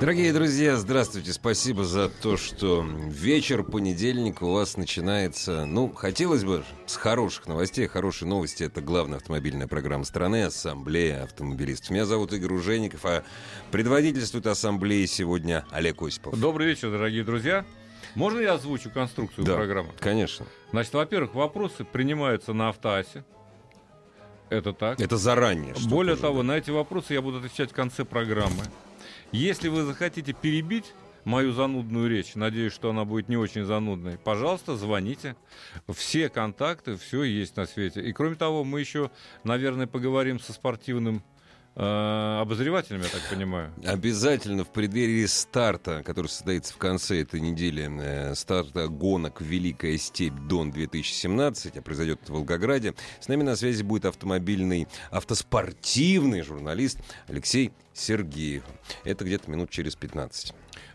Дорогие друзья, здравствуйте. Спасибо за то, что вечер понедельника у вас начинается. Ну, хотелось бы с хороших новостей. Хорошие новости — это главная автомобильная программа страны «Ассамблея автомобилистов». Меня зовут Игорь Ужеников, а предводительствует ассамблеи сегодня Олег Осипов. Добрый вечер, дорогие друзья. Можно я озвучу конструкцию Да, программы? конечно. Значит, во-первых, вопросы принимаются на автоасе. Это так. Это заранее. Более того, да. на эти вопросы я буду отвечать в конце программы. Если вы захотите перебить мою занудную речь, надеюсь, что она будет не очень занудной, пожалуйста, звоните. Все контакты, все есть на свете. И кроме того, мы еще, наверное, поговорим со спортивным обозревателем, я так понимаю. Обязательно в преддверии старта, который состоится в конце этой недели, э, старта гонок «Великая степь Дон 2017», а произойдет в Волгограде, с нами на связи будет автомобильный, автоспортивный журналист Алексей Сергеев. Это где-то минут через 15.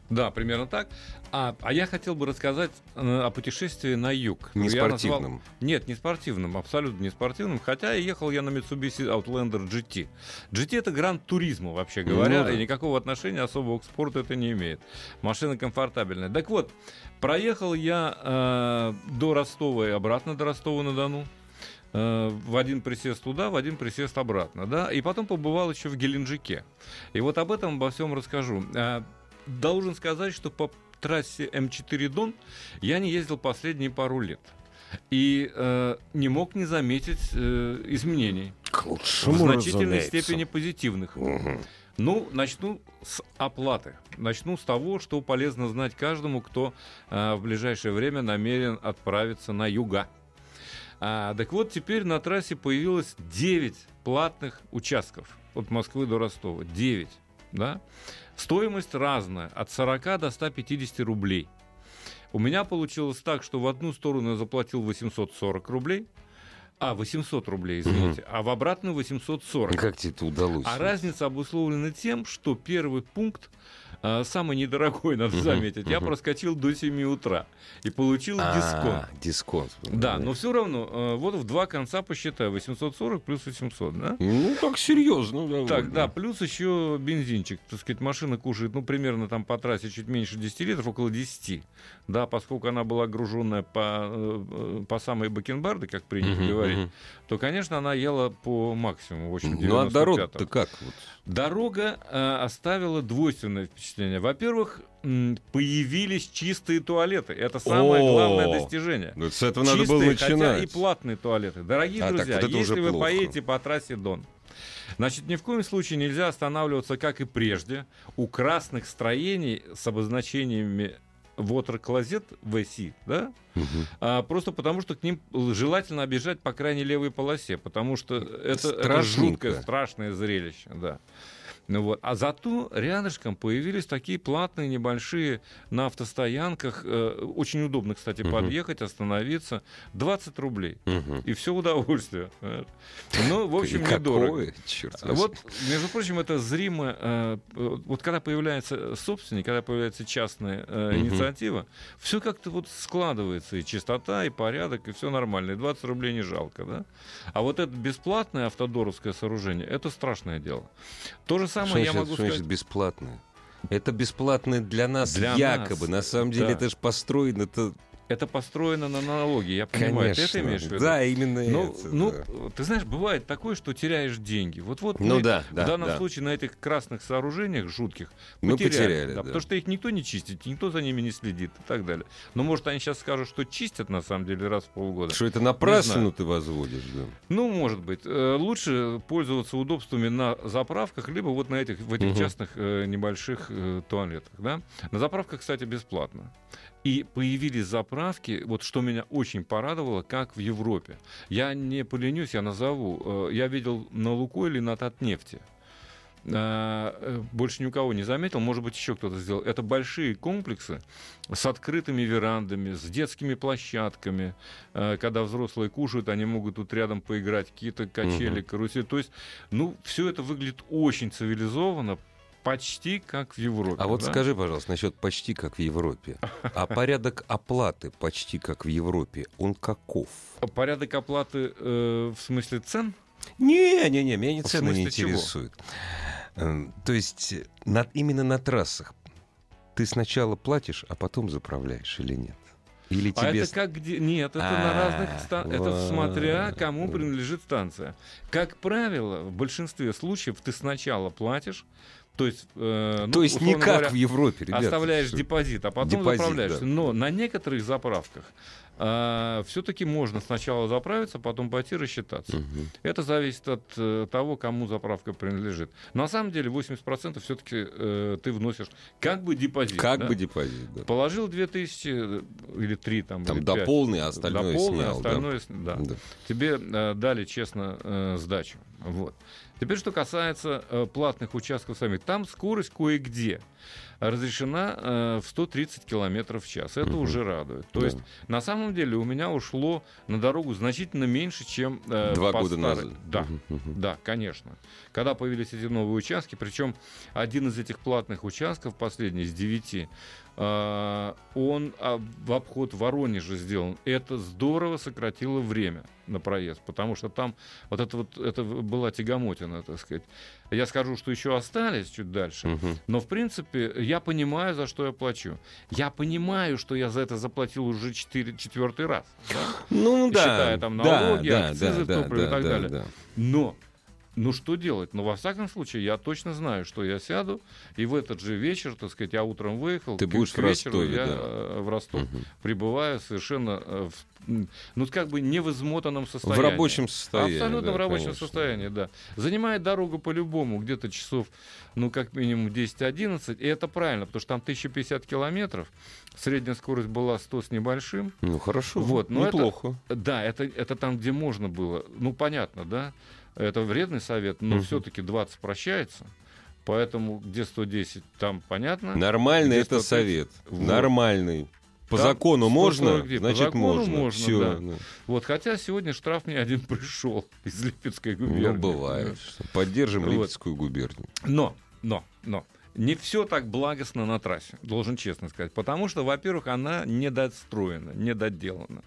Да, примерно так. А, а я хотел бы рассказать э, о путешествии на юг. Не Я назвал-. Нет, не спортивным, абсолютно не спортивным. Хотя ехал я на Mitsubishi Outlander GT. GT это гранд туризма, вообще говоря, Ну да. и никакого отношения особого к спорту это не имеет. Машина комфортабельная. Так вот, проехал я э, до Ростова и обратно до Ростова-на-Дону. Э, в один присест туда, в один присест обратно, да, и потом побывал еще в Геленджике. И вот об этом обо всем расскажу. Должен сказать, что по трассе М4 Дон я не ездил последние пару лет. И э, не мог не заметить э, изменений. К в значительной степени позитивных. Ну, начну с оплаты. Начну с того, что полезно знать каждому, кто э, в ближайшее время намерен отправиться на юга. А, так вот, теперь на трассе появилось 9 платных участков от Москвы до Ростова. 9. Да? Стоимость разная, от 40 до 150 рублей. У меня получилось так, что в одну сторону я заплатил 840 рублей, а, 800 рублей, извините, а в обратную 840. Как тебе это удалось? А разница обусловлена тем, что первый пункт, а, самый недорогой, надо заметить, я проскочил до 7 утра и получил дисконт. А, дисконт. Да, но все равно, э, вот в два конца посчитаю, 840 плюс 800, да? Ну, так серьезно. Так, да, плюс еще бензинчик, так сказать, машина кушает, ну, примерно там по трассе чуть меньше 10 литров, около 10, да, поскольку она была груженная по, э, э, по самой бакенбарды, как принято Мгм, говорить, мгм. то, конечно, она ела по максимуму, в общем, Ну, а 95-м. дорога-то как? Вот? Дорога э, оставила двойственное впечатление. Во-первых, появились чистые туалеты. Это самое О! главное достижение. Ну, с этого надо Чистые, было хотя начинать. и платные туалеты. Дорогие А, так друзья, вот это если вы плохо. поедете по трассе Дон, значит, ни в коем случае нельзя останавливаться, как и прежде, у красных строений с обозначениями Water Closet VC, да? Мгм. А, просто потому, что к ним желательно обижать по крайней левой полосе, потому что это, это жуткое, страшное зрелище, да. Ну вот. А зато рядышком появились такие платные небольшие на автостоянках. э, очень удобно, кстати, Мгм. подъехать, остановиться. 20 рублей. Мгм. И все удовольствие. понимаешь? Ну, в общем, И недорого. какое, черт возьми. Вот, между прочим, это зримо. э, э, вот когда появляется собственник, когда появляется частная э, Мгм. инициатива, все как-то вот складывается. И чистота, и порядок, и все нормально. И 20 рублей не жалко, да? А вот это бесплатное автодоровское сооружение, это страшное дело. То же Что самое я значит- могу что значит сказать. бесплатное? Это бесплатно для нас Для якобы. нас, На самом деле да. это же построено это Это построено на налоги, я понимаю. Ты это Конечно. имеешь в виду? Да, именно Ну, это. ну, да. ты знаешь, бывает такое, что теряешь деньги. Вот вот Ну мы да, да, в данном да. случае на этих красных сооружениях жутких Ну, потеряли, потеряли, да, да. потому что их никто не чистит, никто за ними не следит и так далее. Но может они сейчас скажут, что чистят на самом деле раз в полгода. Что это напрасно ты возводишь, да? Ну, может быть. Э, Лучше пользоваться удобствами на заправках, либо вот на этих, в этих Мгм. частных э, небольших э, туалетах. Да? На заправках, кстати, бесплатно. И появились заправки, вот что меня очень порадовало, как в Европе. Я не поленюсь, я назову. Э, Я видел на Лукойле на Татнефти. э, больше ни у кого не заметил, может быть, еще кто-то сделал, это большие комплексы с открытыми верандами, с детскими площадками. Э, когда взрослые кушают, они могут тут рядом поиграть, какие-то качели, угу. карусели. То есть, ну, все это выглядит очень цивилизованно, почти как в Европе. А вот да? скажи, пожалуйста, насчет почти как в Европе. А порядок оплаты почти как в Европе, он каков? Порядок оплаты э, в смысле цен? Не, не, не, меня не цены не интересуют. Эм, то есть на, именно на трассах ты сначала платишь, а потом заправляешь или нет? Или а тебе... это как где? Нет, это на разных станциях. Это смотря кому принадлежит станция. Как правило, в большинстве случаев ты сначала платишь, то есть, э, ну, То есть не как говоря, в Европе, ребята. Оставляешь депозит, а потом депозит, заправляешься. Да. Но на некоторых заправках а, все-таки можно сначала заправиться, потом пойти рассчитаться. Угу. Это зависит от э, того, кому заправка принадлежит. На самом деле 80% все-таки э, ты вносишь как бы депозит. Как да? бы депозит, да. Положил 2000 э, или 3 там, там или до 5. полный, а остальное до полный, снял. Остальное, да. Да. Да. Тебе э, дали честно э, сдачу. Вот. Теперь, что касается э, платных участков самих. Там скорость кое-где разрешена э, в 130 км в час. Это угу. уже радует. То да. есть, на самом деле, у меня ушло на дорогу значительно меньше, чем э, Два по года старой. назад. Да, угу. да, конечно. Когда появились эти новые участки, причем один из этих платных участков, последний из девяти, он а, в обход Воронежа сделан. Это здорово сократило время на проезд, потому что там вот это вот это была тягомотина, так сказать. Я скажу, что еще остались чуть дальше, угу. но в принципе я понимаю, за что я плачу. Я понимаю, что я за это заплатил уже четыре, четвертый раз. Да? Ну да. Считая там налоги, да, акцизы, да, топливо да, и так да, далее. Да. Но ну что делать? Ну, во всяком случае, я точно знаю, что я сяду, и в этот же вечер, так сказать, я утром выехал, Ты к, будешь к в Ростове, я да. Э, в Ростов угу. прибываю совершенно э, в, ну, как бы не в измотанном состоянии. В рабочем состоянии. Абсолютно да, в рабочем конечно. состоянии, да. Занимает дорогу по-любому, где-то часов, ну, как минимум 10-11, и это правильно, потому что там 1050 километров, средняя скорость была 100 с небольшим. Ну, хорошо, вот, но неплохо. Это, да, это, это там, где можно было. Ну, понятно, да. Это вредный совет, но угу. все-таки 20 прощается. Поэтому где 110, там понятно. Нормальный это совет. Вот. Нормальный. По там закону можно, значит По закону можно. можно Всё, да. Да. Вот, хотя сегодня штраф мне один пришел из Липецкой губернии. Ну, бывает. Поддержим вот. Липецкую губернию. Но, но, но. Не все так благостно на трассе, должен честно сказать. Потому что, во-первых, она недостроена, недоделана.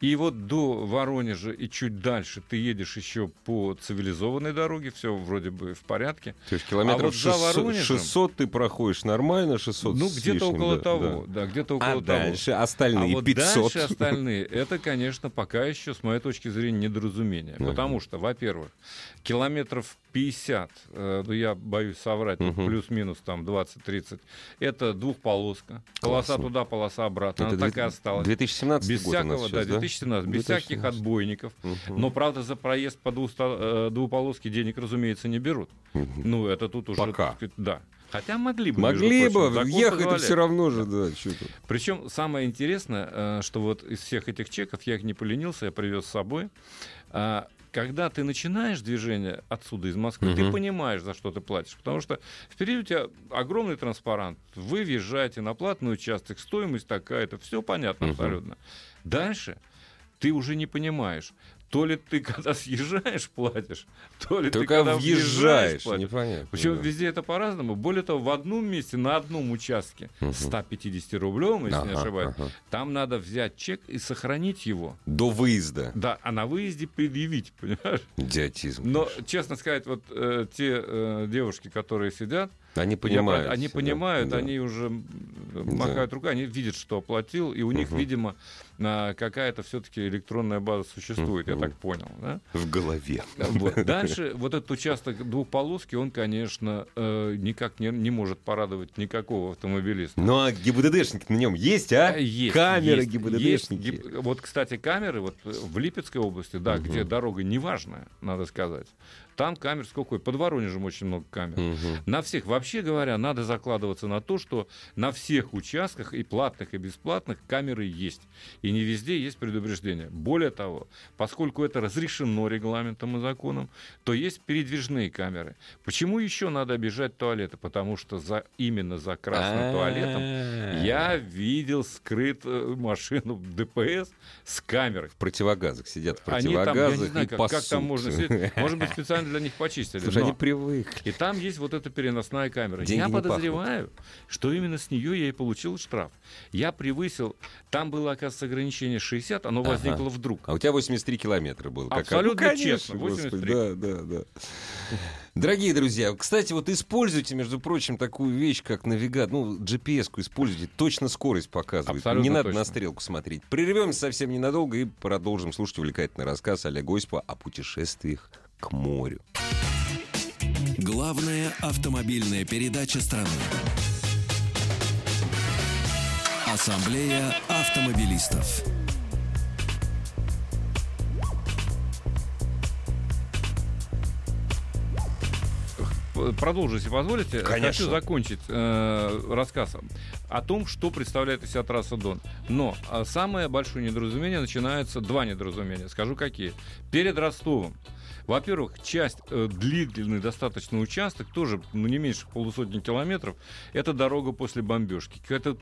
И вот до Воронежа и чуть дальше ты едешь еще по цивилизованной дороге, все вроде бы в порядке. То есть километров а вот 600, Воронежем, 600 ты проходишь нормально, 600 Ну, где-то около да, того, да, да где-то около а того. дальше остальные а вот 500. дальше остальные, это, конечно, пока еще, с моей точки зрения, недоразумение. Uh-huh. Потому что, во-первых, километров 50, э, ну, я боюсь соврать, uh-huh. плюс-минус там 20-30, это двухполоска. Полоса Классно. туда, полоса обратно. Это Она 2000, так и осталась. 2017 без год всякого, у нас да, сейчас, да? 2017, без всяких отбойников. Uh-huh. Но, правда, за проезд по двуста, э, двуполоске денег, разумеется, не берут. Uh-huh. Ну, это тут уже... Пока. Сказать, да. Хотя могли бы. Могли бы, прочим, ехать все равно же, да. Причем самое интересное, э, что вот из всех этих чеков я их не поленился, я привез с собой. Когда ты начинаешь движение отсюда, из Москвы, угу. ты понимаешь, за что ты платишь. Потому что впереди у тебя огромный транспарант. Вы въезжаете на платный участок, стоимость такая-то, все понятно угу. абсолютно. Дальше ты уже не понимаешь, то ли ты когда съезжаешь платишь, то ли Только ты когда въезжаешь, платишь. непонятно. Причем да. везде это по-разному. Более того, в одном месте, на одном участке, угу. 150 рублем, если ага, не ошибаюсь, ага. там надо взять чек и сохранить его. До выезда. Да, а на выезде предъявить, понимаешь? Идиотизм. Но, конечно. честно сказать, вот э, те э, девушки, которые сидят, они понимают. Я, они понимают, да. они уже махают да. рукой, они видят, что оплатил, и у них, угу. видимо, какая-то все-таки электронная база существует, угу. я так понял. Да? В голове. Вот. Дальше вот этот участок двухполоски, он, конечно, э, никак не, не может порадовать никакого автомобилиста. Ну а ГИБДДшники на нем есть, а? Есть. Камеры есть, ГИБДДшники. Есть. Вот, кстати, камеры вот в Липецкой области, да, угу. где дорога неважная, надо сказать, Там камер сколько? Под Воронежем очень много камер. Угу. На всех. Вообще говоря, надо закладываться на то, что на всех участках, и платных, и бесплатных, камеры есть. И не везде есть предупреждение. Более того, поскольку это разрешено регламентом и законом, то есть передвижные камеры. Почему еще надо обижать туалеты? Потому что за, именно за красным туалетом я видел скрыт э, машину ДПС с камерой. В противогазах сидят в противогазах Они там, я не знаю, как, как там можно сидеть. Может быть, специально для них почистили. Слушай, но... они привыкли. И там есть вот эта переносная камера. Деньги я подозреваю, пахнут. что именно с нее я и получил штраф. Я превысил, там было, оказывается, ограничение 60, оно ага. возникло вдруг. А у тебя 83 километра было. Абсолютно как... ну, конечно, честно, 83. Господи, да, да, да. Дорогие друзья, кстати, вот используйте, между прочим, такую вещь, как навигатор. Ну, GPS-ку используйте, точно скорость показывает. Абсолютно не надо точно. на стрелку смотреть. Прервемся совсем ненадолго и продолжим слушать увлекательный рассказ Олега Осипа о путешествиях к морю. Главная автомобильная передача страны. Ассамблея автомобилистов. продолжу, если позволите. Конечно. Хочу закончить э, рассказ о том, что представляет из себя трасса Дон. Но э, самое большое недоразумение начинается, два недоразумения, скажу какие. Перед Ростовом. Во-первых, часть э, длительный достаточно участок, тоже ну, не меньше полусотни километров, это дорога после бомбежки. Какие-то,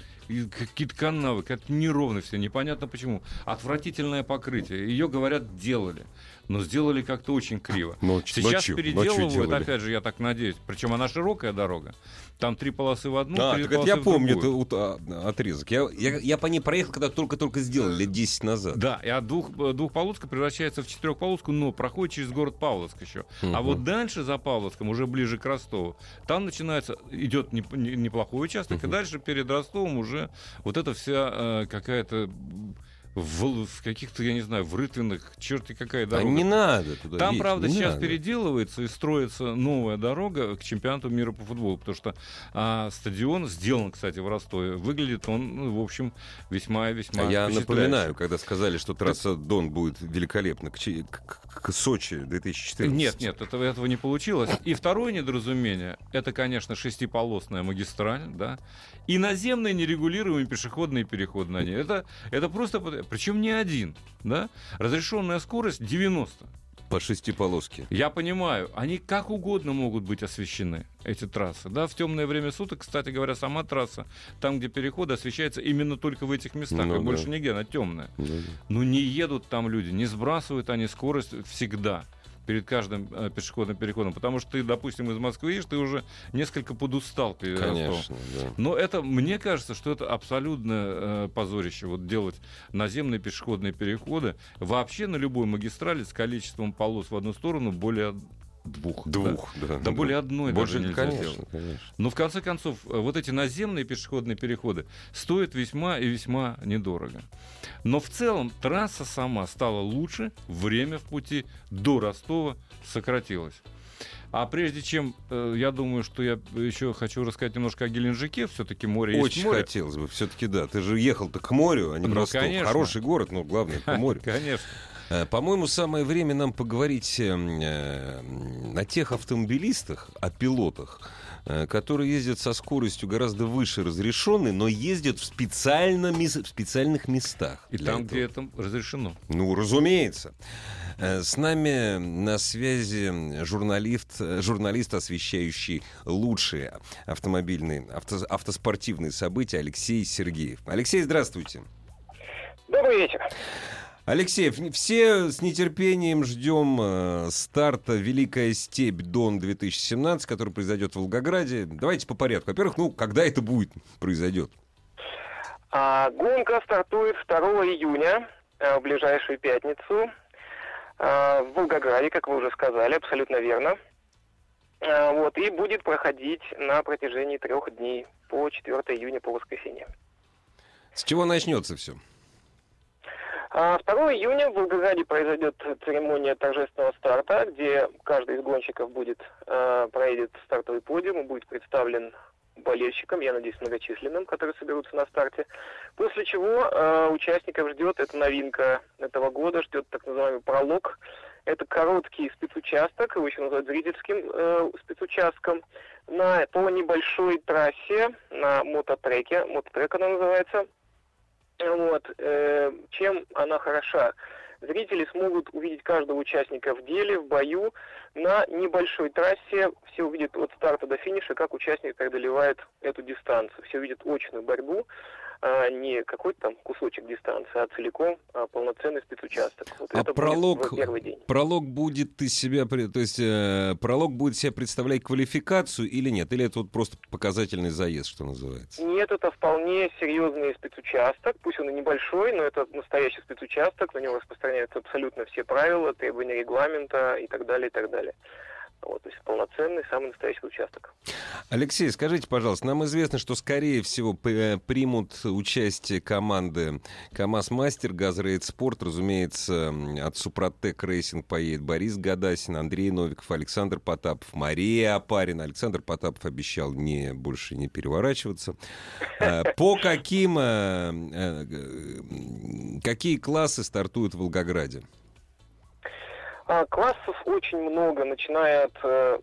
канавы, какая-то неровность, непонятно почему. Отвратительное покрытие. Ее, говорят, делали но сделали как-то очень криво. Ночь, Сейчас ночью, переделывают, ночью опять же, я так надеюсь. Причем она широкая дорога. Там три полосы в одну, а, три так полосы я помню это, а, отрезок. Я, я, я по ней проехал, когда только-только сделали, лет 10 назад. Да, и от двух, двухполоска превращается в четырехполоску, но проходит через город Павловск еще. Угу. А вот дальше за Павловском, уже ближе к Ростову, там начинается, идет неплохой участок, угу. и дальше перед Ростовом уже вот эта вся э, какая-то в, в каких-то, я не знаю, в рытвинах, черти какая дорога. А не надо туда Там, есть, правда, сейчас надо. переделывается и строится новая дорога к чемпионату мира по футболу, потому что а, стадион сделан, кстати, в Ростове. Выглядит он, ну, в общем, весьма и весьма а Я напоминаю, когда сказали, что трасса так... Дон будет великолепна к, к, к Сочи 2014. Нет, нет, этого, этого не получилось. И второе недоразумение, это, конечно, шестиполосная магистраль, да, и наземные нерегулируемые пешеходные переходы на ней. Это, это просто... Причем не один. Да? Разрешенная скорость 90. По шестиполоске. Я понимаю, они как угодно могут быть освещены, эти трассы. Да, в темное время суток, кстати говоря, сама трасса, там, где переходы, освещается именно только в этих местах, ну, и да. больше нигде, она темная. Ну, да. Но не едут там люди, не сбрасывают они скорость всегда перед каждым э, пешеходным переходом, потому что ты, допустим, из Москвы едешь, ты уже несколько подустал перед Конечно, да. Но это, мне кажется, что это абсолютное э, позорище, вот делать наземные пешеходные переходы вообще на любой магистрали с количеством полос в одну сторону более двух. Двух, да. да. Да более одной Больше, даже нельзя конечно, сделать. конечно. Но в конце концов, э, вот эти наземные пешеходные переходы стоят весьма и весьма недорого. Но в целом трасса сама стала лучше, время в пути до Ростова сократилось. А прежде чем, э, я думаю, что я еще хочу рассказать немножко о Геленджике. Все-таки море Очень есть море. хотелось бы. Все-таки да. Ты же ехал-то к морю, а не ну, Ростов. Конечно. Хороший город, но главное к морю. Конечно. Э, по-моему, самое время нам поговорить эм, э, о тех автомобилистах, о пилотах, э, которые ездят со скоростью гораздо выше разрешенной, но ездят в, специальном, в специальных местах. И там, этого. где это разрешено. Ну, разумеется. С нами на связи журналист, журналист освещающий лучшие автомобильные, авто, автоспортивные события Алексей Сергеев. Алексей, здравствуйте. Добрый вечер. Алексей, все с нетерпением ждем э, старта «Великая степь Дон-2017», который произойдет в Волгограде. Давайте по порядку. Во-первых, ну, когда это будет, произойдет? А, гонка стартует 2 июня, э, в ближайшую пятницу, э, в Волгограде, как вы уже сказали, абсолютно верно. Вот, и будет проходить на протяжении трех дней, по 4 июня, по воскресенье. С чего начнется все? 2 а июня в Волгограде произойдет церемония торжественного старта, где каждый из гонщиков будет э, проедет стартовый подиум и будет представлен болельщикам, я надеюсь, многочисленным, которые соберутся на старте. После чего э, участников ждет, это новинка этого года, ждет так называемый пролог. Это короткий спецучасток, его еще называют зрительским э, спецучастком, на, по небольшой трассе на мототреке, мототрек она называется. Вот. Э, чем она хороша? Зрители смогут увидеть каждого участника в деле, в бою. На небольшой трассе все увидят от старта до финиша, как участник преодолевает эту дистанцию. Все увидят очную борьбу а, не какой-то там кусочек дистанции, а целиком а, полноценный спецучасток. Вот а это пролог, будет первый день. пролог будет из себя, то есть э, пролог будет себя представлять квалификацию или нет? Или это вот просто показательный заезд, что называется? Нет, это вполне серьезный спецучасток, пусть он и небольшой, но это настоящий спецучасток, на него распространяются абсолютно все правила, требования регламента и так далее, и так далее. Вот, то есть полноценный, самый настоящий участок. Алексей, скажите, пожалуйста, нам известно, что, скорее всего, э, примут участие команды КАМАЗ Мастер, ГАЗ Рейд Спорт, разумеется, от Супротек Рейсинг поедет Борис Гадасин, Андрей Новиков, Александр Потапов, Мария Опарина. Александр Потапов обещал не, больше не переворачиваться. Э, по каким, э, какие классы стартуют в Волгограде? А, классов очень много, начиная от, э,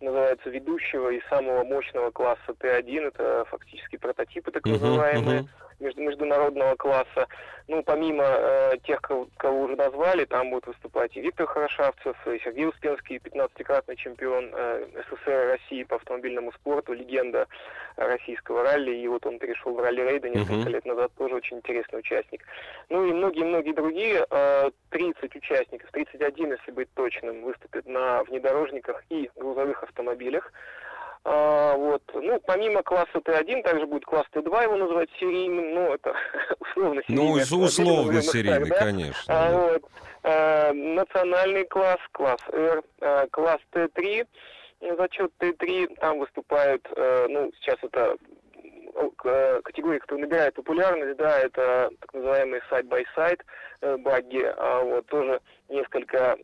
называется, ведущего и самого мощного класса Т1, это фактически прототипы так называемые. Uh-huh, uh-huh международного класса. Ну, помимо э, тех, кого, кого уже назвали, там будут выступать и Виктор Хорошавцев, и Сергей Успенский, 15-кратный чемпион э, СССР России по автомобильному спорту, легенда российского ралли, и вот он перешел в ралли-рейды несколько uh-huh. лет назад, тоже очень интересный участник. Ну и многие-многие другие, э, 30 участников, 31, если быть точным, выступят на внедорожниках и грузовых автомобилях. А, вот. Ну, помимо класса Т1, также будет класс Т2, его называть серийным, ну, это условно серийный. Ну, условно серийный, так, да? конечно. А, да. вот. а, национальный класс, класс Р, а, класс Т3, зачет Т3, там выступают, а, ну, сейчас это категории, которые набирают популярность, да, это так называемые side-by-side э, багги, а вот тоже несколько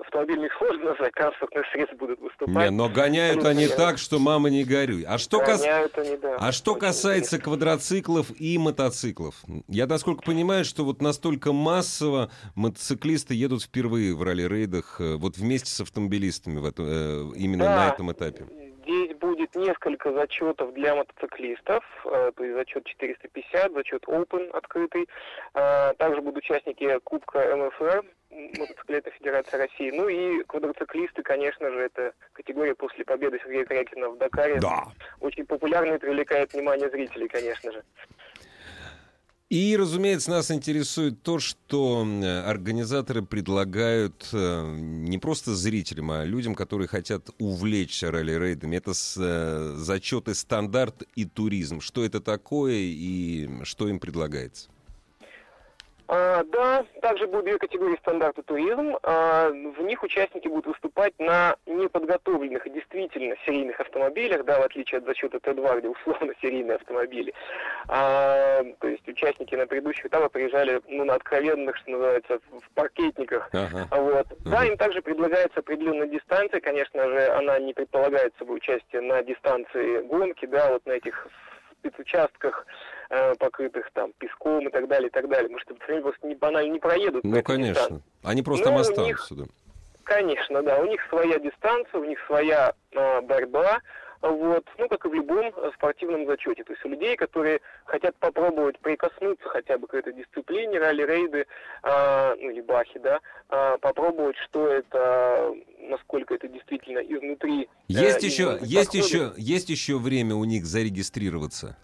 автомобильных сложно назвать, транспортных средств будут выступать. Не, но гоняют они так, что мама не горюй. А что, кас... они, да, а что касается интересно. квадроциклов и мотоциклов? Я, насколько понимаю, что вот настолько массово мотоциклисты едут впервые в ралли-рейдах э, вот вместе с автомобилистами в этом, э, именно да, на этом этапе. Будет несколько зачетов для мотоциклистов, э, то есть зачет 450, зачет Open открытый. Также будут участники Кубка МФР, мотоциклетной Федерации России. Ну и квадроциклисты, конечно же, это категория после победы Сергея Крякина в Дакаре. Да. Очень популярная и привлекает внимание зрителей, конечно же. И, разумеется, нас интересует то, что организаторы предлагают э, не просто зрителям, а людям, которые хотят увлечься ралли-рейдами. Это э, зачеты стандарт и туризм. Что это такое и что им предлагается? А, да, также будут две категории стандарта туризм. А, в них участники будут выступать на неподготовленных и действительно серийных автомобилях, да, в отличие от зачета Т2, где условно серийные автомобили. А, то есть участники на предыдущих этапах приезжали ну, на откровенных, что называется, в паркетниках. Ага. Вот. Ага. Да, им также предлагается определенная дистанция. Конечно же, она не предполагает собой участие на дистанции гонки, да, вот на этих спецучастках э, покрытых там песком и так далее, и так далее. Потому что пацаны просто не, банально не проедут. Ну, конечно. Дистанции. Они просто Но там останутся, них, да. Конечно, да. У них своя дистанция, у них своя э, борьба. Вот, ну, как и в любом спортивном зачете. То есть у людей, которые хотят попробовать прикоснуться хотя бы к этой дисциплине, ралли-рейды, э, ну, или бахи, да, э, попробовать, что это, насколько это действительно изнутри. Есть э, еще, есть еще, есть еще время у них зарегистрироваться?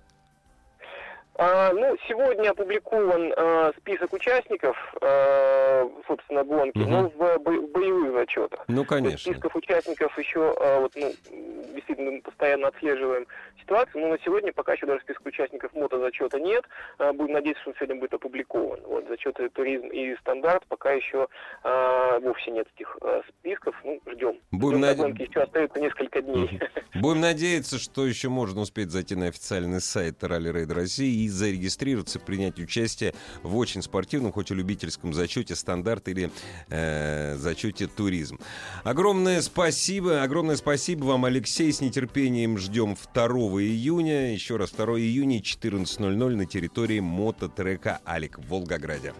А, ну, сегодня опубликован а, список участников, а, собственно, гонки, угу. но в, бо- боевых зачетах. Ну, конечно. Списков участников еще, а, вот, ну, действительно, мы постоянно отслеживаем ситуацию, но на сегодня пока еще даже списка участников мотозачета нет. А, будем надеяться, что он сегодня будет опубликован. Вот, зачеты туризм и стандарт пока еще а, вовсе нет этих а, списков. Ну, ждем. Будем над... гонки еще остается несколько дней. Будем надеяться, что еще можно успеть зайти на официальный сайт Ралли Рейд России и зарегистрироваться, принять участие в очень спортивном, хоть и любительском зачете стандарт или э, зачете туризм. Огромное спасибо, огромное спасибо вам, Алексей. С нетерпением ждем 2 июня. Еще раз, 2 июня, 14.00 на территории мототрека Алик в Волгограде.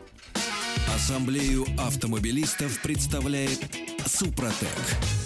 Ассамблею автомобилистов представляет Супротек.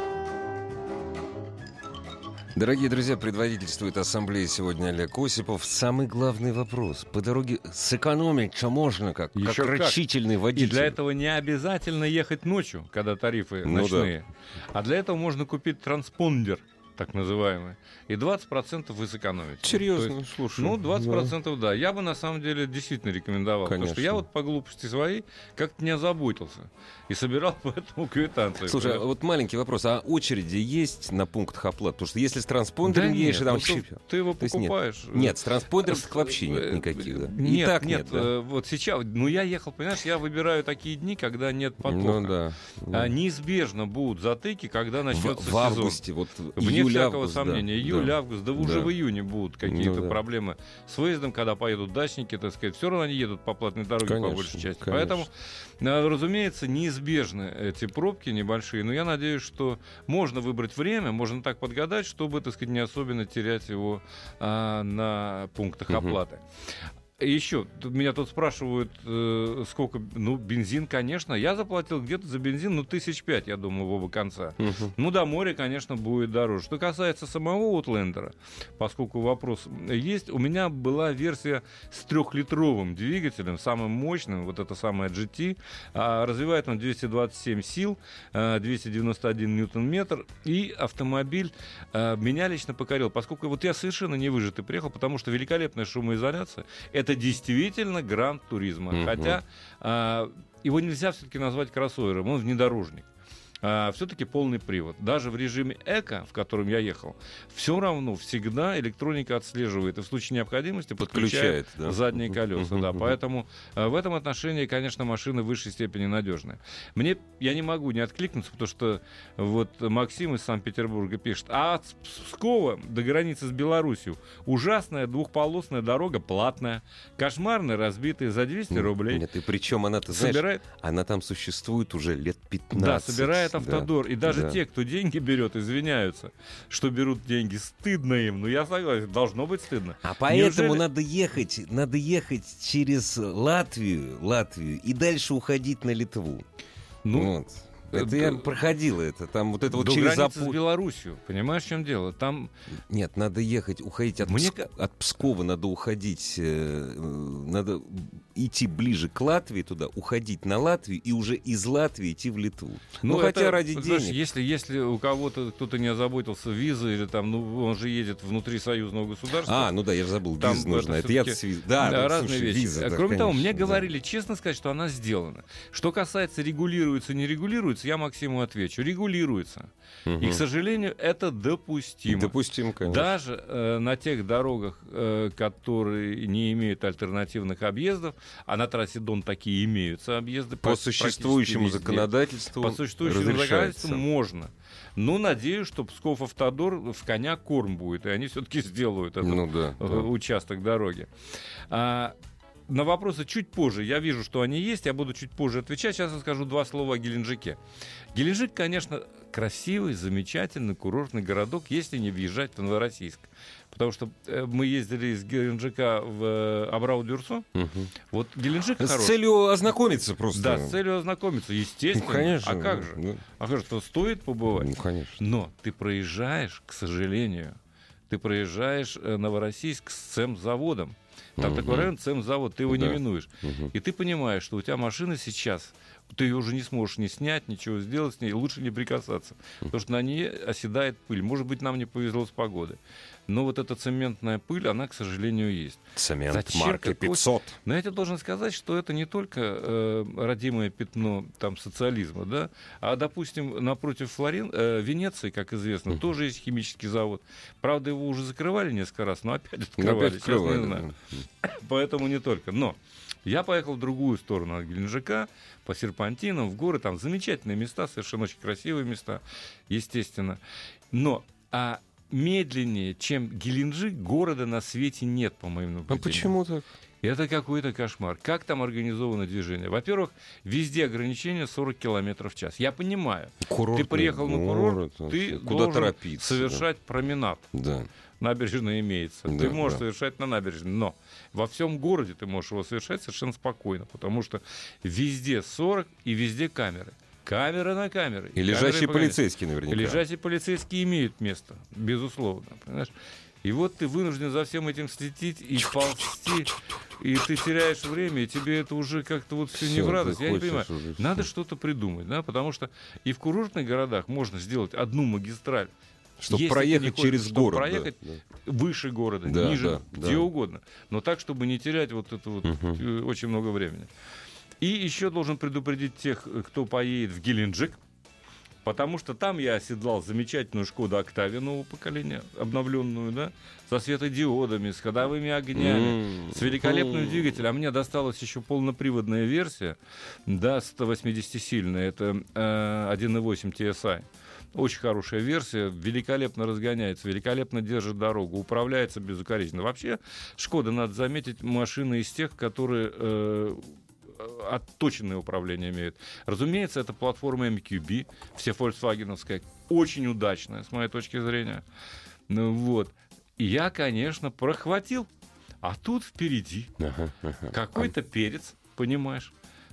Дорогие друзья, предводительствует ассамблея сегодня Олег Осипов. Самый главный вопрос. По дороге сэкономить что можно как? Еще как как. рачительный И водитель. для этого не обязательно ехать ночью, когда тарифы Ну ночные. А для этого можно купить транспондер, так называемый, и 20% вы сэкономите. Серьезно, есть, слушай. Ну, 20% да. Я бы на самом деле действительно рекомендовал. Потому что Конечно. я вот по глупости своей как-то не озаботился. И собирал поэтому квитанции. Слушай, а вот маленький вопрос. А очереди есть на пунктах оплат? Потому что если с транспондером Да едешь, нет, и там... ну, ты его есть нет. покупаешь. Нет, с транспондером вообще нет э, никаких, да? И Нет, так нет, нет, да? э, вот сейчас, ну я ехал, понимаешь, я выбираю такие дни, когда нет потока. Ну да. А, неизбежно будут затыки, когда В, начнется в сезон. августе, вот Вне июль, всякого август, да, сомнения. да. Июль, август, да уже Да. в июне будут какие-то Ну да. проблемы с выездом, когда поедут дачники, так сказать. Все равно они едут по платной дороге Конечно, по большей части. конечно. Поэтому, э, разумеется, неизбежны эти пробки небольшие. Но я надеюсь, что можно выбрать время, можно так подгадать, чтобы, так сказать, не особенно терять его а, на пунктах Мгм. оплаты. Еще, тут меня тут спрашивают, э, сколько, ну, бензин, конечно. Я заплатил где-то за бензин, ну, тысяч пять, я думаю, в оба конца. Мгм. Ну, до моря, конечно, будет дороже. Что касается самого Outlander, поскольку вопрос есть, у меня была версия с трехлитровым двигателем, самым мощным, вот это самое GT. А, развивает он 227 сил, а, 291 ньютон-метр, и автомобиль а, меня лично покорил, поскольку вот я совершенно не выжатый приехал, потому что великолепная шумоизоляция, это действительно гранд туризма. Мгм. Хотя а, его нельзя все-таки назвать кроссовером, он внедорожник все-таки полный привод. Даже в режиме эко, в котором я ехал, все равно всегда электроника отслеживает и в случае необходимости подключает, Подключает, да. задние колеса. Да, поэтому э, в этом отношении, конечно, машина в высшей степени надежная. Мне я не могу не откликнуться, потому что вот Максим из Санкт-Петербурга пишет: а от Пскова до границы с Беларусью ужасная двухполосная дорога платная, кошмарная, разбитая за 200 рублей. Нет, и причем она, ты знаешь, Собирает она там существует уже лет 15. да, собирает да. автодор. И даже да. те, кто деньги берет, извиняются, что берут деньги. Стыдно им. Ну, я согласен, должно быть стыдно. А поэтому Неужели- надо ехать, надо ехать через Латвию, Латвию и дальше уходить на Литву. Ну, Вот. Это я да- проходил это. Там вот это вот до через границы с Белоруссией. Понимаешь, в чем дело? Там Нет, надо ехать, уходить от, Мне Пск- от Пскова, надо уходить, э, надо идти ближе к Латвии туда, уходить на Латвию и уже из Латвии идти в Литву. Ну, это, хотя ради денег. Если, если у кого-то кто-то не озаботился визой или там, ну, он же едет внутри союзного государства. А, ну да, я же забыл, Там виза нужна. это Это я с виз- Да, Да, ну, разные слушай, вещи. виза, А да, Кроме того, мне конечно, да. говорили, честно сказать, что она сделана. Что касается регулируется, не регулируется, я Максиму отвечу. Регулируется. И, к сожалению, это допустимо. Допустимо, конечно. Даже э, на тех дорогах, э, которые не имеют альтернативных объездов, а на трассе Дон такие имеются объезды. По существующему везде. законодательству По существующему законодательству можно. Но надеюсь, что Псков Автодор в коня корм будет, и они все-таки сделают этот Ну да. да. участок дороги. А, на вопросы чуть позже. Я вижу, что они есть, я буду чуть позже отвечать. Сейчас я скажу два слова о Геленджике. Геленджик, конечно, красивый, замечательный курортный городок, если не въезжать в Новороссийск. Потому что э, мы ездили из Геленджика в э, Абрау-Дюрсо. Мгм. Вот Геленджик С хороший. целью ознакомиться просто. Да, с целью ознакомиться, Ну, естественно. конечно. А как же? Ну, А как же, что стоит побывать? ну, конечно. Но ты проезжаешь, к сожалению, ты проезжаешь э, Новороссийск с цемзаводом. Там Мгм. такой район цемзавод, ты его не Да. минуешь. Мгм. И ты понимаешь, что у тебя машина сейчас, ты ее уже не сможешь ни снять, ничего сделать с ней, лучше не прикасаться. Потому что на ней оседает пыль. Может быть, нам не повезло с погодой. Но вот эта цементная пыль, она, к сожалению, есть. Цемент Зачем марки какой- 500. Но я тебе должен сказать, что это не только э, родимое пятно там, социализма, да, а, допустим, напротив Флорен, э, Венеции, как известно, тоже есть химический завод. Правда, его уже закрывали несколько раз, но опять открывали. опять сейчас не открывали, знаю. да. Поэтому не только. Но Я поехал в другую сторону от Геленджика, по серпантинам, в горы. Там замечательные места, совершенно очень красивые места, естественно. Но а медленнее, чем Геленджик, города на свете нет, по моим наблюдениям. А почему так? Это какой-то кошмар. Как там организовано движение? Во-первых, везде ограничение 40 км в час. Я понимаю. Курортный ты приехал на курорт, город, ты куда должен торопиться, совершать променад. Да. Набережная имеется. Да, ты можешь да. совершать на набережной. Но во всем городе ты можешь его совершать совершенно спокойно. Потому что везде 40 и везде камеры. Камера на камеры. И камеры лежачие по камере. полицейские наверняка. Лежачие полицейские имеют место, безусловно. Понимаешь? И вот ты вынужден за всем этим следить и ползти, и ты теряешь время, и тебе это уже как-то вот все не Всё, в радость. Я не понимаю. уже. Надо что-то придумать, да, потому что и в курортных городах можно сделать одну магистраль. Чтобы Если проехать хочешь, через чтобы город. проехать да. выше города, Да, ниже, да, где да. угодно. Но так, чтобы не терять вот это вот э, очень много времени. И еще должен предупредить тех, э, кто поедет в Геленджик, потому что там я оседлал замечательную Шкоду Октавию нового поколения, обновленную, да, со светодиодами, с ходовыми огнями, М. с великолепным двигателем. А мне досталась еще полноприводная версия, да, 180-сильная, это э, 1.8 TSI. Очень хорошая версия, великолепно разгоняется, великолепно держит дорогу, управляется безукоризненно. Вообще, Шкода, надо заметить, машина из тех, которые э, отточенное управление имеют. Разумеется, это платформа MQB, все фольксвагеновская, очень удачная, с моей точки зрения. Ну вот. И я, конечно, прохватил. А тут впереди Ага, ага. какой-то перец, понимаешь?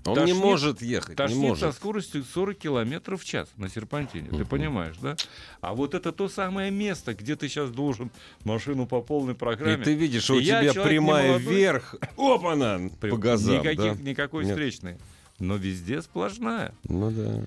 Он Тошнит- не может ехать, не Тошнит со может. скоростью 40 километров в час на серпантине, ты понимаешь, да? А вот это то самое место, где ты сейчас должен машину по полной И программе. ты видишь, у И тебя прямая вверх. Опа-на! По газам, Никаких, да? Никакой Нет. встречной. Но везде сплошная. Ну да.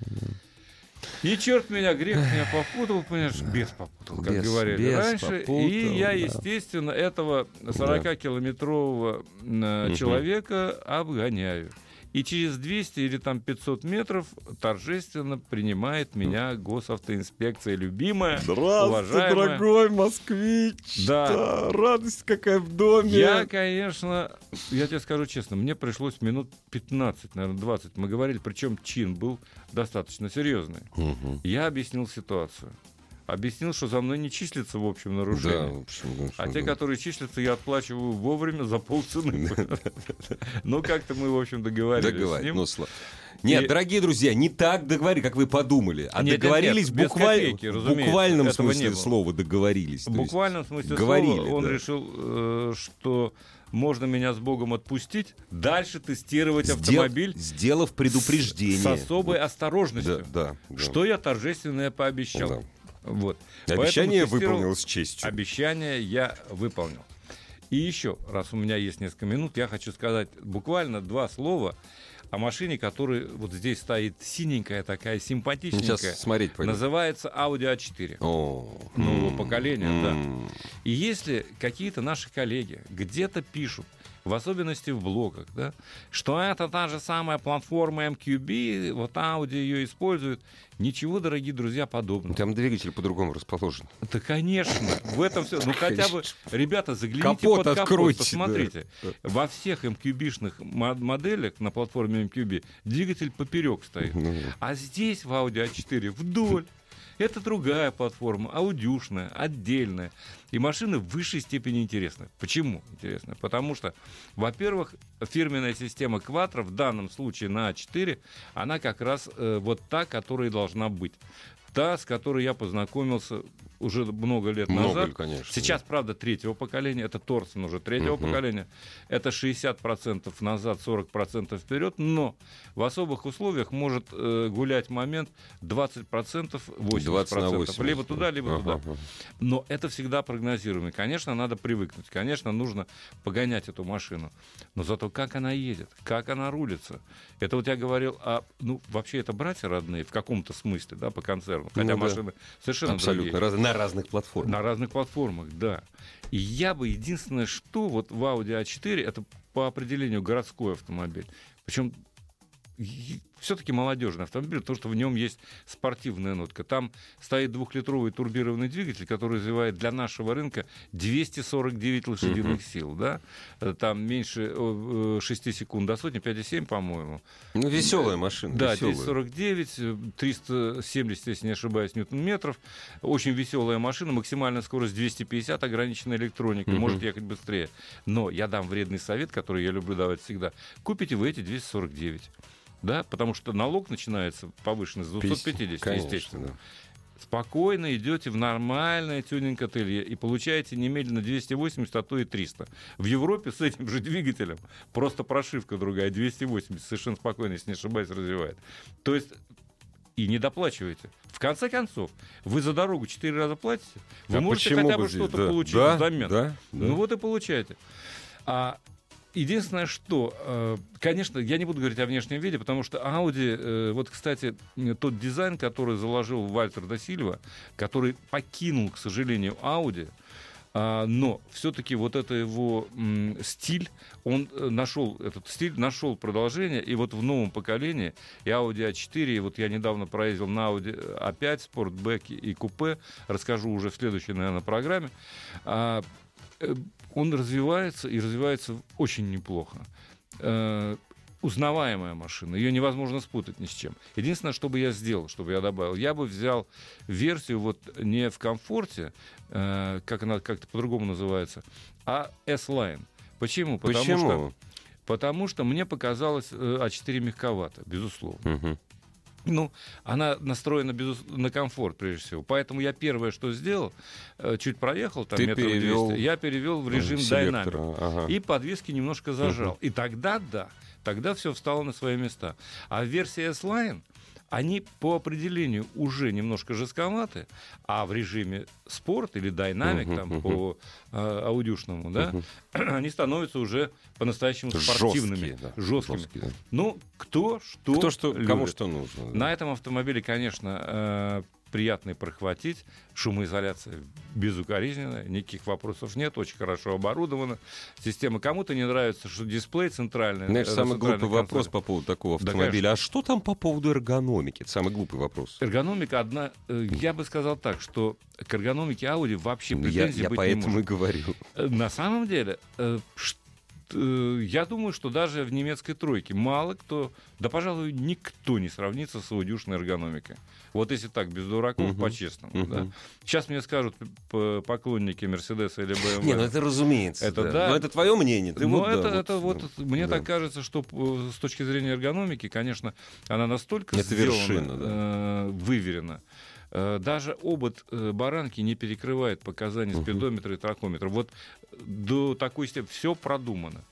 И черт меня, грех меня попутал, понимаешь, без попутал, как Без- говорили без раньше. попутал, и я, да. естественно, этого 40-километрового э, Мгм. человека обгоняю. И через 200 или там 500 метров торжественно принимает меня госавтоинспекция любимая, уважаемая. москвич! Да. радость какая в доме! Я, конечно, я тебе скажу честно, мне пришлось минут 15, наверное, 20. Мы говорили, причем чин был достаточно серьезный. Мгм. Я объяснил ситуацию. Объяснил, что за мной не числится в общем Да, нарушение. в общем, в общем, А те, да. которые числятся, я отплачиваю вовремя за полцены. Ну, как-то мы, в общем, договорились ним. Ну, Нет, И- дорогие друзья, не так договорились, как вы подумали, а Нет, договорились нет, без букваль- копейки, в буквальном смысле слова договорились. В буквальном смысле говорили, слова он да. решил, э, что можно меня с Богом отпустить, дальше тестировать сдел- автомобиль сделав предупреждение. с особой осторожностью. Да, да, да. Что я торжественное пообещал. Да. Вот. Обещание тестировал- выполнил с честью. Обещание я выполнил. И еще, раз у меня есть несколько минут, я хочу сказать буквально два слова о машине, которая вот здесь стоит синенькая такая, симпатичненькая. Сейчас смотреть пойдем. Называется Audi A4. О, Нового м, поколения, да. м. И если какие-то наши коллеги где-то пишут, в особенности в блогах, да, что это та же самая платформа MQB, вот Audi ее использует, ничего, дорогие друзья, подобного. Там двигатель по-другому расположен. Да, конечно, в этом все. Ну, хотя бы, ребята, загляните Капот под капот, откройте, посмотрите. да. Во всех MQB-шных мо- моделях на платформе MQB двигатель поперек стоит. Ну, А здесь в Audi A4 вдоль. Это другая платформа, аудюшная, отдельная. И машины в высшей степени интересны. Почему интересны? Потому что, во-первых, фирменная система Quattro в данном случае на А4, она как раз э, вот та, которая должна быть. Та, с которой я познакомился уже много лет Много назад. ли, конечно. Сейчас, правда, третьего поколения, это Торсон уже третьего Мгм. поколения, это 60% назад, 40% вперед, но в особых условиях может э, гулять момент 20%, 80%, 20 на 80. либо туда, либо Ага, туда. Но это всегда прогнозируемо. И, Конечно, надо привыкнуть. Конечно, нужно погонять эту машину. Но зато как она едет, как она рулится. Это вот я говорил, а, ну, вообще это братья родные в каком-то смысле, да, по концерну. Хотя Ну да. машины совершенно Абсолютно. раз- на разных платформах. На разных платформах, да. И я бы единственное, что вот в Audi A4 это по определению городской автомобиль. Причем все-таки молодежный автомобиль, потому что в нем есть спортивная нотка. Там стоит двухлитровый турбированный двигатель, который развивает для нашего рынка 249 лошадиных uh-huh. сил. Да? Э, там меньше 6 секунд до сотни, 5,7, по-моему. Ну, веселая машина. Да, веселая. 249, 370, если не ошибаюсь, ньютон-метров. Очень веселая машина, максимальная скорость 250, ограниченная электроникой, uh-huh. может ехать быстрее. Но я дам вредный совет, который я люблю давать всегда. Купите вы эти 249 да, потому что налог начинается повышенный с 250, Конечно, естественно. Да. Спокойно идете в нормальное тюнинг-ателье и получаете немедленно 280, а то и 300. В Европе с этим же двигателем просто прошивка другая, 280, совершенно спокойно, если не ошибаюсь, развивает. То есть и не доплачиваете. В конце концов, вы за дорогу четыре раза платите, вы а можете хотя бы что-то да, получить да, взамен. Да, да. Ну вот и получаете. А Единственное, что, э, конечно, я не буду говорить о внешнем виде, потому что Audi, э, вот, кстати, тот дизайн, который заложил Вальтер да Сильва, который покинул, к сожалению, Audi, а, но все-таки вот это его стиль, он э, нашел этот стиль, нашел продолжение, и вот в новом поколении и Audi A4, и вот я недавно проездил на Audi A5, Sportback и купе, расскажу уже в следующей, наверное, программе, а, он развивается и развивается очень неплохо. Э, узнаваемая машина, ее невозможно спутать ни с чем. Единственное, что бы я сделал, чтобы я добавил, я бы взял версию вот не в комфорте, э, как она как-то по-другому называется, а S-Line. Почему? Потому Почему? что Потому что мне показалось э, А4 мягковато, безусловно. Угу. Ну, она настроена без, на комфорт, прежде всего. Поэтому я первое, что сделал, э, чуть проехал, там Ты метров перевел... 200, я перевел в режим динамик. Ага. И подвески немножко зажал. Uh-huh. И тогда, да, тогда все встало на свои места. А версия S-Line, они по определению уже немножко жестковаты, а в режиме спорт или динамик, uh-huh, там, uh-huh. по э, аудюшному, да, uh-huh. они становятся уже по-настоящему спортивными, жесткие. Да. жесткими. жесткие да. Ну, кто что Кто что, любит. кому что нужно. Да. На этом автомобиле, конечно, э, приятный прохватить. Шумоизоляция безукоризненная, никаких вопросов нет, очень хорошо оборудована. Система кому-то не нравится, что дисплей центральный. Знаешь, э, самый глупый консоль. вопрос по поводу такого автомобиля. Да, а что там по поводу эргономики? Это самый глупый вопрос. Эргономика одна... Э, я бы сказал так, что к эргономике Audi вообще претензий я, я быть поэтому не может. и говорю. Э, на самом деле, я думаю, что даже в немецкой тройке мало кто, да, пожалуй, никто не сравнится с аудюшной эргономикой. Вот если так, без дураков, uh-huh. по-честному. Uh-huh. Да. Сейчас мне скажут поклонники Мерседеса или BMW. Не, ну это разумеется. Это да. да. Но это твое мнение. Ты Но вот, это, да, это вот, вот мне да. так кажется, что с точки зрения эргономики, конечно, она настолько это сделана, вершина, да. э, выверена. Э, даже обод э, баранки не перекрывает показания спидометра и тракометра. Вот до такой степени все продумано.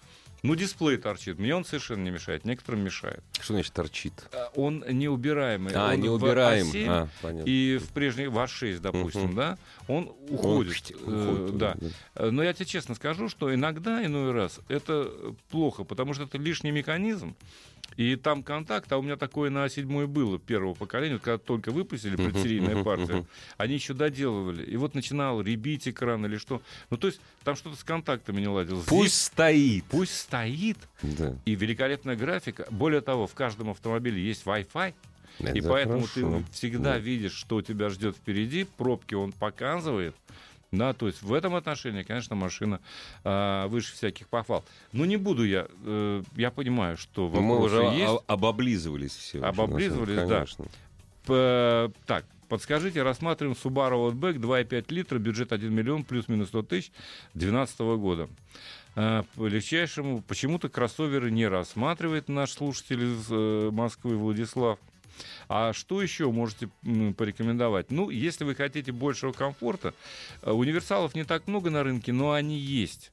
Ну, дисплей торчит. Мне он совершенно не мешает. Некоторым мешает. Что значит торчит? Э, он неубираемый. А, он неубираемый. А, и в прежний в А6, допустим, uh-huh. да, он уходит. Он, э, уходит да. да. Но я тебе честно скажу, что иногда, иной раз, это плохо, потому что это лишний механизм, и там контакт, а у меня такое на седьмой было первого поколения, когда только выпустили предсерийная партия, они еще доделывали. И вот начинал ребить экран или что. Ну, то есть там что-то с контактами не ладилось. Пусть Здесь, стоит. Пусть стоит. Да. И великолепная графика. Более того, в каждом автомобиле есть Wi-Fi. Это и поэтому хорошо. ты всегда да. видишь, что тебя ждет впереди. Пробки он показывает. Да, то есть в этом отношении, конечно, машина э, выше всяких похвал. Но не буду я, э, я понимаю, что вопросы Мы уже есть. обоблизывались все. Обоблизывались, да. Конечно. П- так, Подскажите, рассматриваем Subaru Outback 2,5 литра, бюджет 1 миллион, плюс-минус 100 тысяч 2012 года. По легчайшему, почему-то кроссоверы не рассматривает наш слушатель из э, Москвы Владислав. А что еще можете порекомендовать? Ну, если вы хотите большего комфорта, э, универсалов не так много на рынке, но они есть.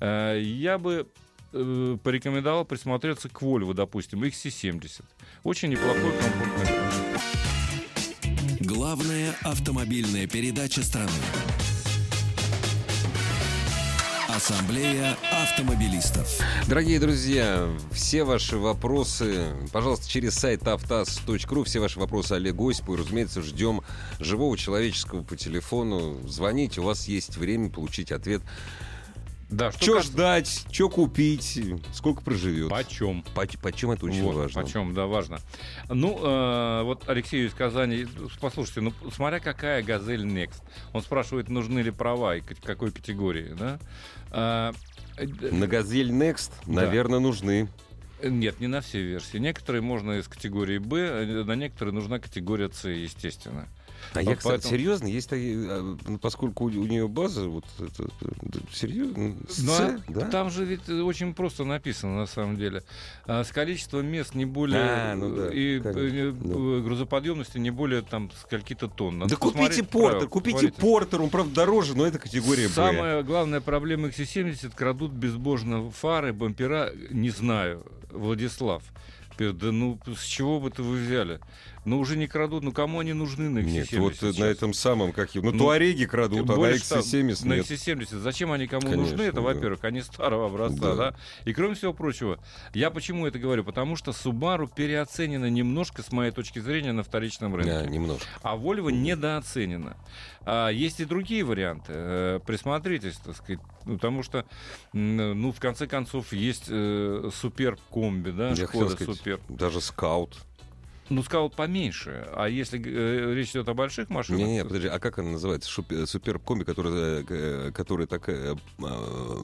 Э, я бы э, порекомендовал присмотреться к Volvo, допустим, XC70. Очень неплохой комфортный. Главная автомобильная передача страны. Ассамблея автомобилистов. Дорогие друзья, все ваши вопросы, пожалуйста, через сайт автаз.ру, все ваши вопросы Олегу Осипову, разумеется, ждем живого человеческого по телефону. Звоните, у вас есть время получить ответ Да, что что ждать, что купить, сколько проживет. Почем. По, почем это очень вот, важно. Почем, да, важно. Ну, э, вот Алексей из Казани, послушайте, ну, смотря какая «Газель Next». Он спрашивает, нужны ли права и какой категории, да? А, на «Газель Next», да. наверное, нужны. Нет, не на все версии. Некоторые можно из категории Б, э, на некоторые нужна категория С, естественно. А я, кстати, поэтому... серьезно, есть а, ну, поскольку у, у нее база, вот это, серьезно, С, ну, а да? Там же ведь очень просто написано, на самом деле. А, с количеством мест не более... А, ну да, и конечно, да. грузоподъемности не более там скольки-то тонн. Надо да купите портер, купите смотрите. портер, он, правда, дороже, но это категория Б. Самая главная проблема XC70, крадут безбожно фары, бампера, не знаю, Владислав. Да ну, с чего бы это вы взяли? Ну, уже не крадут. Ну, кому они нужны на XC70 Нет, вот сейчас? на этом самом, как. Ну, ну Туареги крадут, а на XC70 На XC70. Зачем они кому Конечно, нужны? Это, да. во-первых, они старого образца, да. да? И, кроме всего прочего, я почему это говорю? Потому что Subaru переоценена немножко, с моей точки зрения, на вторичном рынке. Да, немножко. А Volvo недооценена. А есть и другие варианты. Э, присмотритесь, так сказать. Потому что, ну, в конце концов, есть э, супер комби, да, Я Шкода супер. Даже скаут. Ну, скаут поменьше. А если э, речь идет о больших машинах... Не, не, подожди, а как она называется? Шупер, суперкомби, которая, э, которая такая... Э,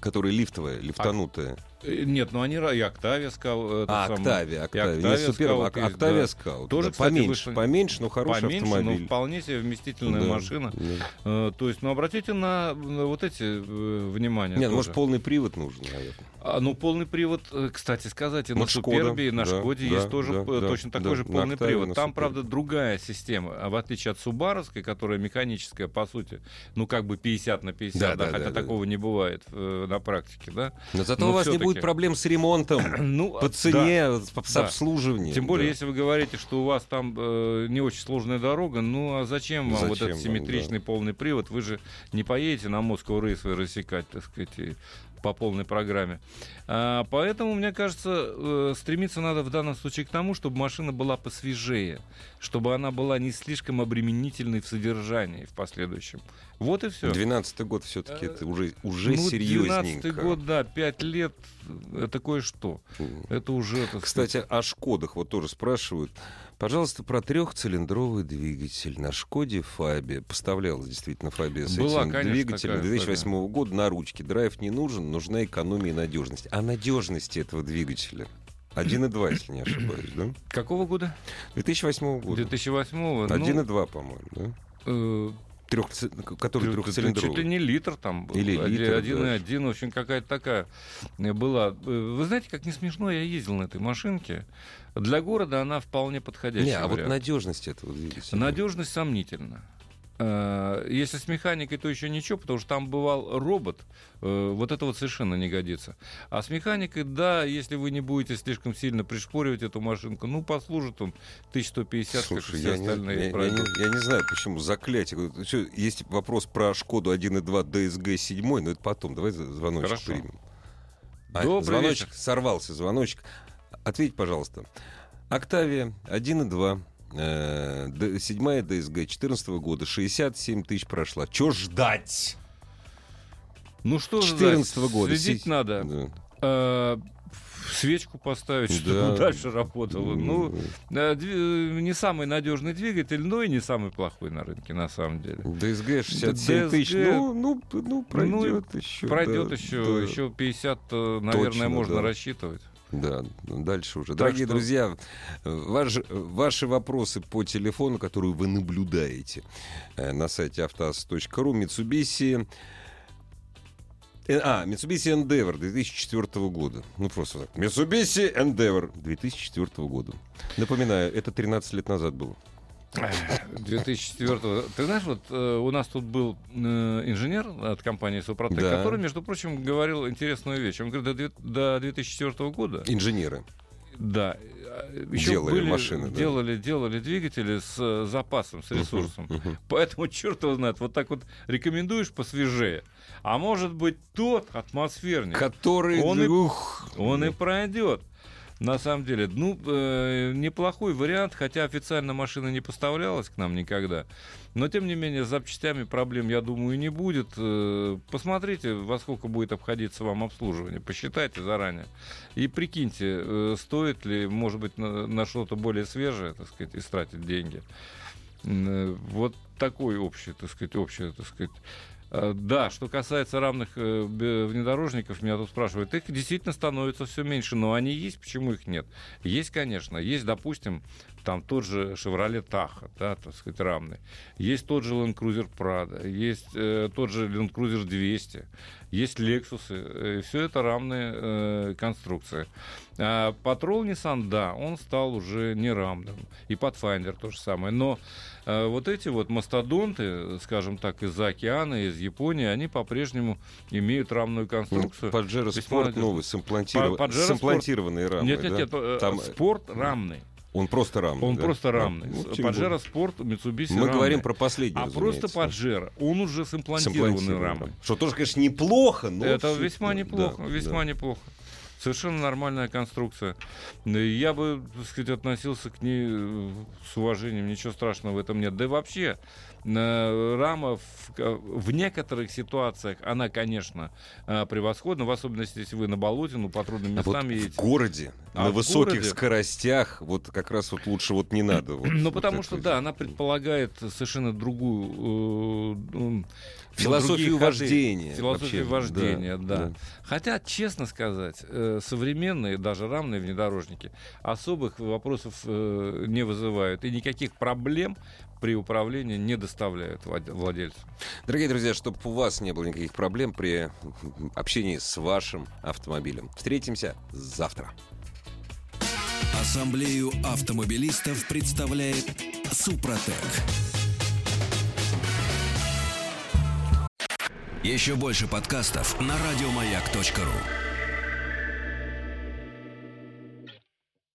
которая лифтовая, лифтанутая. Э, нет, ну они и Октавия Скаут. А, Октавия, Октавия. Супер, Октавия Скаут. Тоже, да, кстати, поменьше, вышло... поменьше, но хороший поменьше, автомобиль. но вполне себе вместительная да, машина. Да. Uh, то есть, ну обратите на, вот эти внимание. Нет, тоже. может полный привод нужен, наверное. А, ну полный привод, кстати сказать, и на Супербе, и на да, Шкоде да, есть тоже да, точно да, такой да, же полный Октавия, привод. Там, правда, другая система, а в отличие от Субаровской, которая механическая, по сути, ну как бы 50 на 50, да, да, да, хотя да, такого да. не бывает э, на практике, да. Но зато но у вас не будет проблем с ремонтом, ну, по цене, да, с обслуживанием. Тем более, да. если вы говорите, что у вас там э, не очень сложная дорога, ну а зачем вам зачем вот этот симметричный да. полный привод? Вы же не поедете на Москву рейсвей рассекать, так сказать, по полной программе. А, поэтому, мне кажется, э, стремиться надо в данном случае к тому, чтобы машина была посвежее, чтобы она была не слишком обременительной в содержании в последующем. Вот и все. Двенадцатый год все-таки это уже, уже ну, серьезненько. Двенадцатый год, да, пять лет, это кое-что. Это уже... Кстати, о Шкодах вот тоже спрашивают. Пожалуйста, про трехцилиндровый двигатель на Шкоде Фабе. Поставлялась действительно Фабия с Была, этим конечно, двигателем 2008 такая. года на ручке. Драйв не нужен, нужна экономия и надежность. О надежности этого двигателя. 1,2, если не ошибаюсь, да? Какого года? 2008 года. 2008 -го, 1,2, ну... по-моему, да? Э, Трех, который трехцилиндровый. Чуть ли не литр там был. Или литр, один да. и один, в общем, какая-то такая была. Э, вы знаете, как не смешно, я ездил на этой машинке. Для города она вполне подходящая. Не, а вариант. вот надежность этого двигателя. Надежность сомнительна. Э, если с механикой, то еще ничего, потому что там бывал робот. Э, вот это вот совершенно не годится. А с механикой, да, если вы не будете слишком сильно пришпоривать эту машинку, ну, послужит он 1150, Слушай, как все остальные. Не, я, я, не, я не знаю, почему заклятие. Есть вопрос про Шкоду 1.2 DSG 7, но это потом. Давай звоночек Хорошо. примем. А, Добрый звоночек вечер. сорвался, звоночек. Ответь, пожалуйста. Октавия 1.2 Э, седьмая ДСГ 14 года, 67 тысяч прошла. Чё ждать? Ну что 14 -го года. Следить Си... надо. Да. А, свечку поставить, чтобы да. дальше работало. Ну, э, не самый надежный двигатель, но и не самый плохой на рынке, на самом деле. DSG 67 DSG, тысяч, ну, ну, ну пройдет ну, еще. Пройдет да, еще, да. еще 50, наверное, Точно, можно да. рассчитывать. Да, дальше уже. Так Дорогие что... друзья, ваш, ваши вопросы по телефону, которые вы наблюдаете э, на сайте автоаз.ру, Mitsubishi... Э, а, Mitsubishi Endeavor 2004 года. Ну, просто так. Mitsubishi Endeavor 2004 года. Напоминаю, это 13 лет назад было. 2004 Ты знаешь, вот э, у нас тут был э, инженер от компании Супротек, да. который, между прочим, говорил интересную вещь. Он говорит, до, до 2004 года... Инженеры. Да. Еще делали были, машины. Да. Делали, делали двигатели с э, запасом, с ресурсом. Uh-huh, uh-huh. Поэтому, черт его знает, вот так вот рекомендуешь посвежее. А может быть, тот атмосферник, который... Он, и, он и пройдет. На самом деле, ну, э, неплохой вариант, хотя официально машина не поставлялась к нам никогда. Но, тем не менее, с запчастями проблем, я думаю, не будет. Э, посмотрите, во сколько будет обходиться вам обслуживание. Посчитайте заранее. И прикиньте, э, стоит ли, может быть, на, на что-то более свежее, так сказать, истратить деньги. Э, вот такой общий, так сказать, общий, так сказать, да, что касается равных э, внедорожников, меня тут спрашивают, их действительно становится все меньше, но они есть, почему их нет? Есть, конечно, есть, допустим, там тот же Chevrolet Tahoe, да, так сказать, равный. Есть тот же Land Cruiser Prado, есть э, тот же Land Cruiser 200, есть Lexus, э, все это равные э, конструкции. А Patrol Nissan, да, он стал уже не равным. И Pathfinder то же самое. Но э, вот эти вот мастодонты, скажем так, из-за океана, из Японии, они по-прежнему имеют равную конструкцию. Ну, Pajero Sport новый, с, имплантиров... с имплантированной рамой. Нет, нет, да? нет, Там... спорт рамный. Он просто рамный. Он да? просто рамный. Ну, Паджеро Спорт, Mitsubishi Мы рамный. говорим про последний, А просто Паджеро, он уже с имплантированной рамой. Что тоже, конечно, неплохо, но... Это весьма неплохо, да, весьма да. неплохо. Совершенно нормальная конструкция. Я бы, так сказать, относился к ней э, с уважением, ничего страшного в этом нет. Да и вообще, рама в, в некоторых ситуациях, она, конечно, э, превосходна, в особенности, если вы на болоте, ну, по трудным местам а вот едете. в городе, а на в высоких городе... скоростях, вот как раз вот лучше вот не надо. Вот, ну, вот потому что, да, она предполагает совершенно другую... Э, Философию вождения. Философию вождения, да, да. да. Хотя, честно сказать, э, современные, даже равные внедорожники, особых вопросов э, не вызывают. И никаких проблем при управлении не доставляют владельцу. Дорогие друзья, чтобы у вас не было никаких проблем при общении с вашим автомобилем. Встретимся завтра. Ассамблею автомобилистов представляет Супротек. Еще больше подкастов на радиомаяк.ру.